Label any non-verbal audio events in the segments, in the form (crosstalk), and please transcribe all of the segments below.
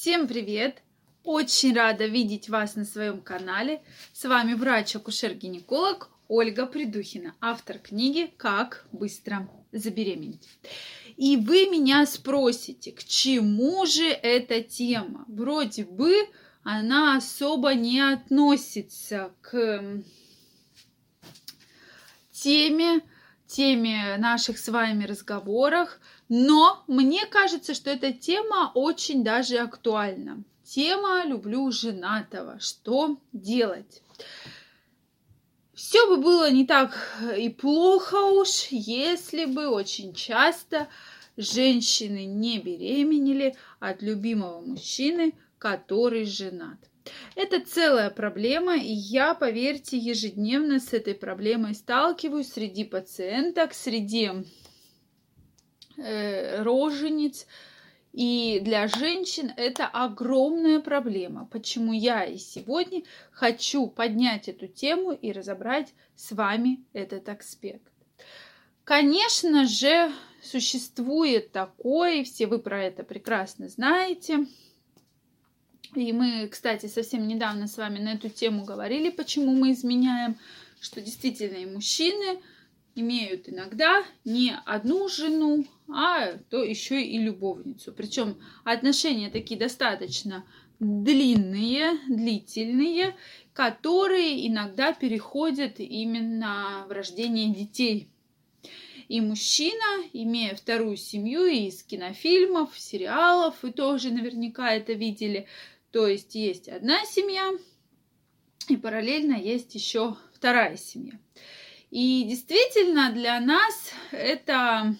Всем привет! Очень рада видеть вас на своем канале. С вами врач-акушер-гинеколог Ольга Придухина, автор книги «Как быстро забеременеть». И вы меня спросите, к чему же эта тема? Вроде бы она особо не относится к теме, теме наших с вами разговорах, но мне кажется, что эта тема очень даже актуальна. Тема «Люблю женатого». Что делать? Все бы было не так и плохо уж, если бы очень часто женщины не беременели от любимого мужчины, который женат. Это целая проблема, и я, поверьте, ежедневно с этой проблемой сталкиваюсь среди пациенток, среди э, рожениц. И для женщин это огромная проблема. Почему я и сегодня хочу поднять эту тему и разобрать с вами этот аспект. Конечно же, существует такое, все вы про это прекрасно знаете. И мы, кстати, совсем недавно с вами на эту тему говорили, почему мы изменяем, что действительно и мужчины имеют иногда не одну жену, а то еще и любовницу. Причем отношения такие достаточно длинные, длительные, которые иногда переходят именно в рождение детей. И мужчина, имея вторую семью из кинофильмов, сериалов, вы тоже наверняка это видели, то есть есть одна семья, и параллельно есть еще вторая семья. И действительно для нас это,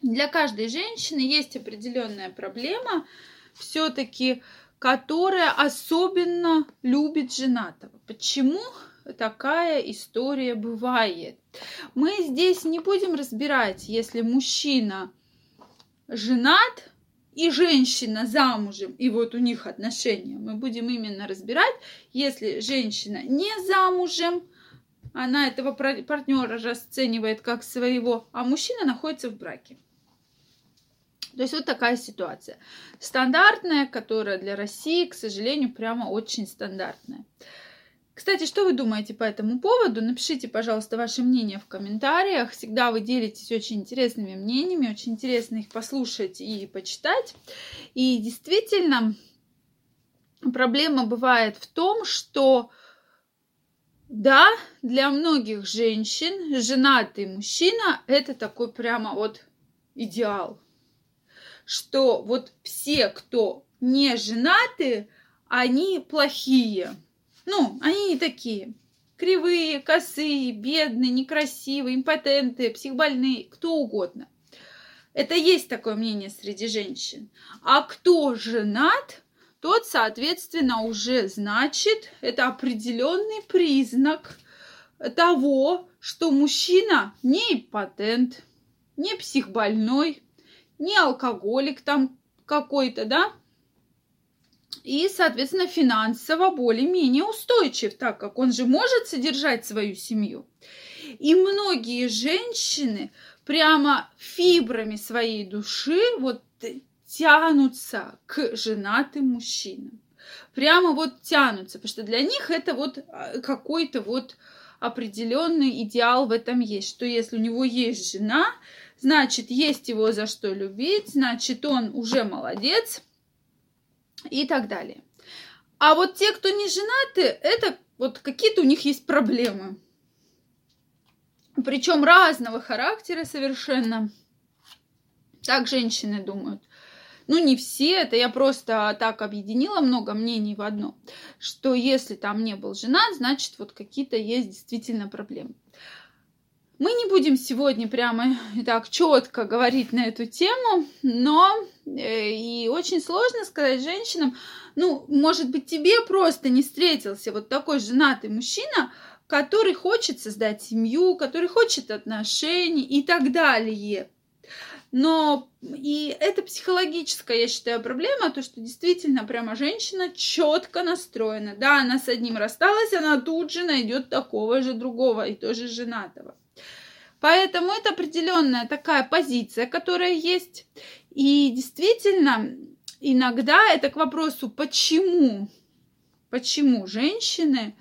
для каждой женщины есть определенная проблема, все-таки, которая особенно любит женатого. Почему такая история бывает? Мы здесь не будем разбирать, если мужчина женат, и женщина замужем, и вот у них отношения. Мы будем именно разбирать, если женщина не замужем, она этого партнера расценивает как своего, а мужчина находится в браке. То есть вот такая ситуация. Стандартная, которая для России, к сожалению, прямо очень стандартная. Кстати, что вы думаете по этому поводу? Напишите, пожалуйста, ваше мнение в комментариях. Всегда вы делитесь очень интересными мнениями, очень интересно их послушать и почитать. И действительно, проблема бывает в том, что да, для многих женщин женатый мужчина это такой прямо вот идеал. Что вот все, кто не женаты, они плохие. Ну, они не такие. Кривые, косые, бедные, некрасивые, импотенты, психбольные, кто угодно. Это есть такое мнение среди женщин. А кто женат, тот, соответственно, уже значит, это определенный признак того, что мужчина не импотент, не психбольной, не алкоголик там какой-то, да, и, соответственно, финансово более-менее устойчив, так как он же может содержать свою семью. И многие женщины прямо фибрами своей души вот тянутся к женатым мужчинам. Прямо вот тянутся, потому что для них это вот а, какой-то вот определенный идеал в этом есть, что если у него есть жена, значит, есть его за что любить, значит, он уже молодец, и так далее. А вот те, кто не женаты, это вот какие-то у них есть проблемы. Причем разного характера совершенно. Так женщины думают. Ну, не все, это я просто так объединила много мнений в одно, что если там не был женат, значит, вот какие-то есть действительно проблемы. Мы не будем сегодня прямо (laughs) так четко говорить на эту тему, но э, и очень сложно сказать женщинам, ну, может быть, тебе просто не встретился вот такой женатый мужчина, который хочет создать семью, который хочет отношений и так далее. Но и это психологическая, я считаю, проблема, то, что действительно прямо женщина четко настроена. Да, она с одним рассталась, она тут же найдет такого же другого и тоже женатого. Поэтому это определенная такая позиция, которая есть. И действительно, иногда это к вопросу, почему, почему женщины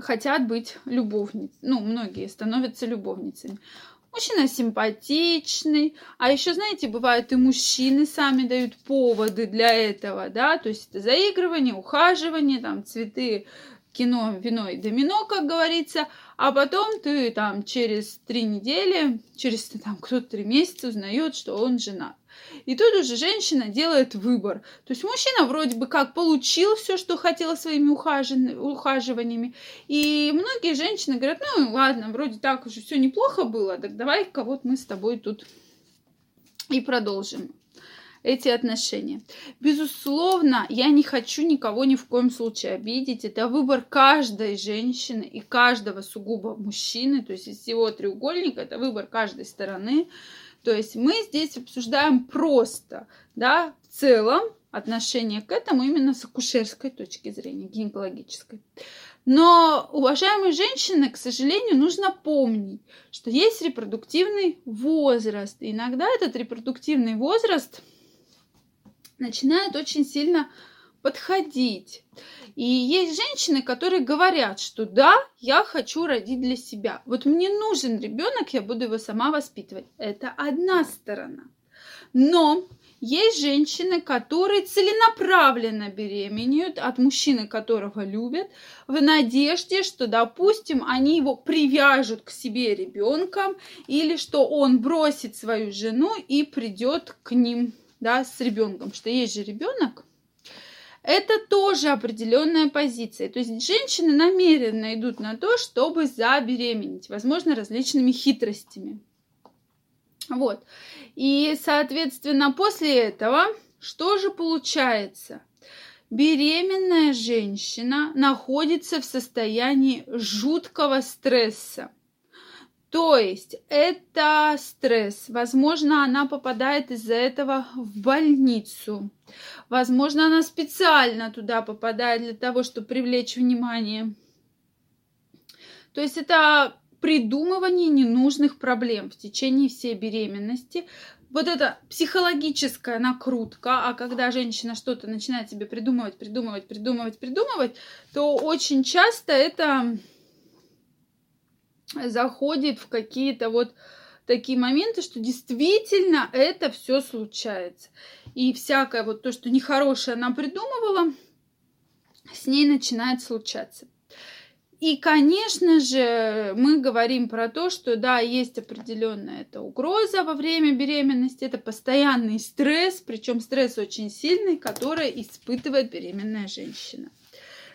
хотят быть любовницами. Ну, многие становятся любовницами. Мужчина симпатичный, а еще, знаете, бывают и мужчины сами дают поводы для этого, да, то есть это заигрывание, ухаживание, там, цветы, кино, вино и домино, как говорится, а потом ты там через три недели, через там кто-то три месяца узнает, что он женат. И тут уже женщина делает выбор. То есть мужчина вроде бы как получил все, что хотел своими ухаживаниями. И многие женщины говорят, ну ладно, вроде так уже все неплохо было, так давай-ка вот мы с тобой тут и продолжим эти отношения. Безусловно, я не хочу никого ни в коем случае обидеть. Это выбор каждой женщины и каждого сугубо мужчины. То есть из всего треугольника это выбор каждой стороны. То есть мы здесь обсуждаем просто, да, в целом отношение к этому именно с акушерской точки зрения, гинекологической. Но, уважаемые женщины, к сожалению, нужно помнить, что есть репродуктивный возраст. И иногда этот репродуктивный возраст начинает очень сильно подходить. И есть женщины, которые говорят, что да, я хочу родить для себя. Вот мне нужен ребенок, я буду его сама воспитывать. Это одна сторона. Но есть женщины, которые целенаправленно беременеют от мужчины, которого любят, в надежде, что, допустим, они его привяжут к себе ребенком, или что он бросит свою жену и придет к ним да, с ребенком. Что есть же ребенок, это тоже определенная позиция. То есть женщины намеренно идут на то, чтобы забеременеть, возможно, различными хитростями. Вот. И, соответственно, после этого что же получается? Беременная женщина находится в состоянии жуткого стресса. То есть это стресс. Возможно, она попадает из-за этого в больницу. Возможно, она специально туда попадает для того, чтобы привлечь внимание. То есть это придумывание ненужных проблем в течение всей беременности. Вот это психологическая накрутка, а когда женщина что-то начинает себе придумывать, придумывать, придумывать, придумывать, то очень часто это заходит в какие-то вот такие моменты, что действительно это все случается. И всякое вот то, что нехорошее она придумывала, с ней начинает случаться. И, конечно же, мы говорим про то, что да, есть определенная эта угроза во время беременности, это постоянный стресс, причем стресс очень сильный, который испытывает беременная женщина.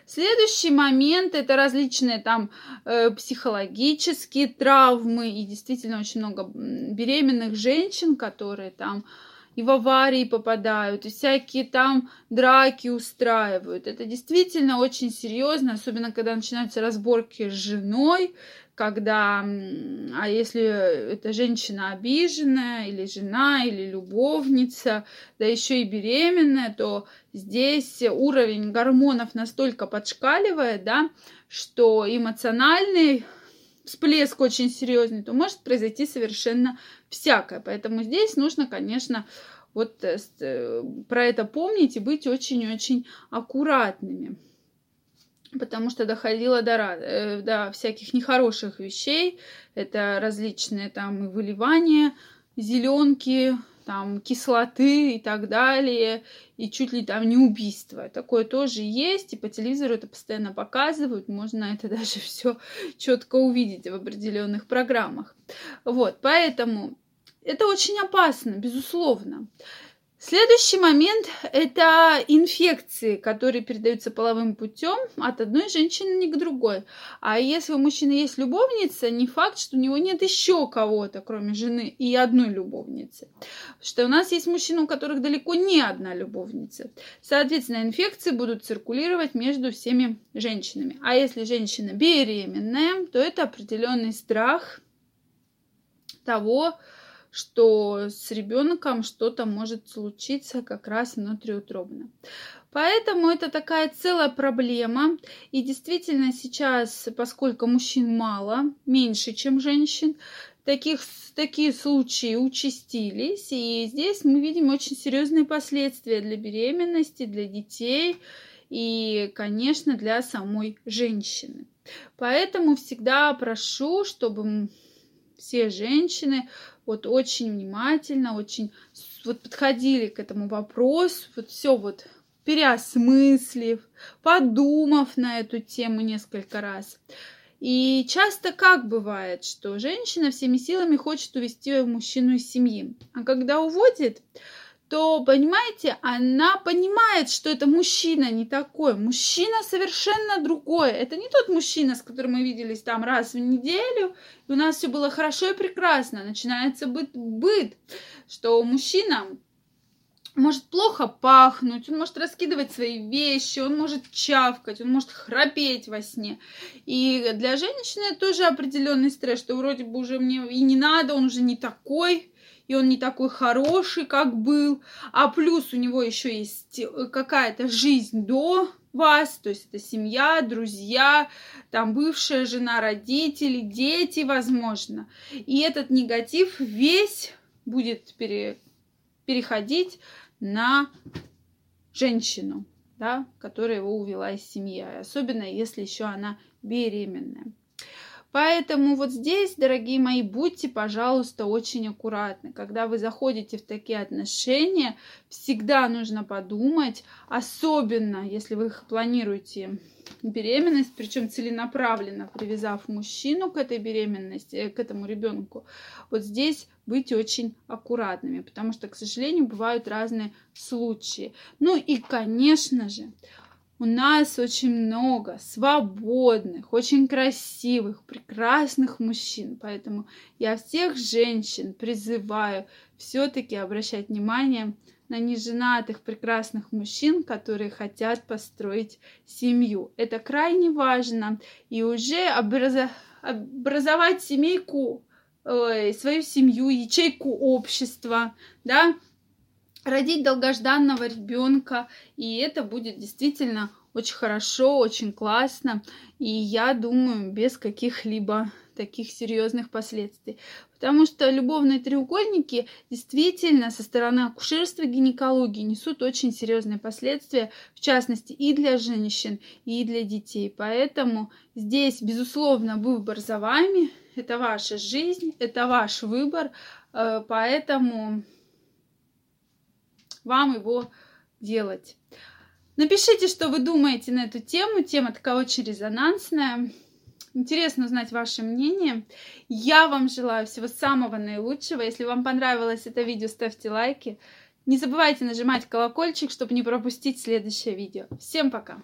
Следующий момент это различные там э, психологические травмы и действительно очень много беременных женщин, которые там и в аварии попадают, и всякие там драки устраивают. Это действительно очень серьезно, особенно когда начинаются разборки с женой, когда, а если эта женщина обиженная, или жена, или любовница, да еще и беременная, то здесь уровень гормонов настолько подшкаливает, да, что эмоциональный всплеск очень серьезный, то может произойти совершенно всякое. Поэтому здесь нужно, конечно, вот э, э, про это помнить и быть очень-очень аккуратными потому что доходило до, э, до всяких нехороших вещей. Это различные там и выливания, зеленки, там кислоты и так далее, и чуть ли там не убийство. Такое тоже есть, и по телевизору это постоянно показывают, можно это (laughs) даже все четко увидеть в определенных программах. Вот, поэтому это очень опасно, безусловно. Следующий момент – это инфекции, которые передаются половым путем от одной женщины к другой. А если у мужчины есть любовница, не факт, что у него нет еще кого-то, кроме жены и одной любовницы. Что у нас есть мужчины, у которых далеко не одна любовница. Соответственно, инфекции будут циркулировать между всеми женщинами. А если женщина беременная, то это определенный страх того, что с ребенком что-то может случиться как раз внутриутробно. Поэтому это такая целая проблема. И действительно сейчас, поскольку мужчин мало, меньше, чем женщин, таких, такие случаи участились, и здесь мы видим очень серьезные последствия для беременности, для детей и, конечно, для самой женщины. Поэтому всегда прошу, чтобы все женщины вот очень внимательно, очень вот подходили к этому вопросу, вот все вот переосмыслив, подумав на эту тему несколько раз. И часто как бывает, что женщина всеми силами хочет увести мужчину из семьи, а когда уводит, то, понимаете, она понимает, что это мужчина не такой. Мужчина совершенно другой. Это не тот мужчина, с которым мы виделись там раз в неделю, и у нас все было хорошо и прекрасно. Начинается быт, быт что мужчина может плохо пахнуть, он может раскидывать свои вещи, он может чавкать, он может храпеть во сне. И для женщины тоже определенный стресс, что вроде бы уже мне и не надо, он уже не такой, и он не такой хороший, как был. А плюс у него еще есть какая-то жизнь до вас, то есть это семья, друзья, там бывшая жена, родители, дети, возможно. И этот негатив весь будет пере, переходить на женщину, да, которая его увела из семьи, особенно если еще она беременная. Поэтому вот здесь, дорогие мои, будьте, пожалуйста, очень аккуратны. Когда вы заходите в такие отношения, всегда нужно подумать, особенно если вы планируете беременность, причем целенаправленно привязав мужчину к этой беременности, э, к этому ребенку, вот здесь быть очень аккуратными, потому что, к сожалению, бывают разные случаи. Ну и, конечно же, у нас очень много свободных, очень красивых, прекрасных мужчин. Поэтому я всех женщин призываю все-таки обращать внимание на неженатых прекрасных мужчин, которые хотят построить семью. Это крайне важно. И уже образо... образовать семейку, э, свою семью, ячейку общества, да, родить долгожданного ребенка, и это будет действительно очень хорошо, очень классно, и я думаю, без каких-либо таких серьезных последствий. Потому что любовные треугольники действительно со стороны акушерства и гинекологии несут очень серьезные последствия, в частности и для женщин, и для детей. Поэтому здесь, безусловно, выбор за вами. Это ваша жизнь, это ваш выбор. Э, поэтому вам его делать. Напишите, что вы думаете на эту тему. Тема такая очень резонансная. Интересно узнать ваше мнение. Я вам желаю всего самого наилучшего. Если вам понравилось это видео, ставьте лайки. Не забывайте нажимать колокольчик, чтобы не пропустить следующее видео. Всем пока!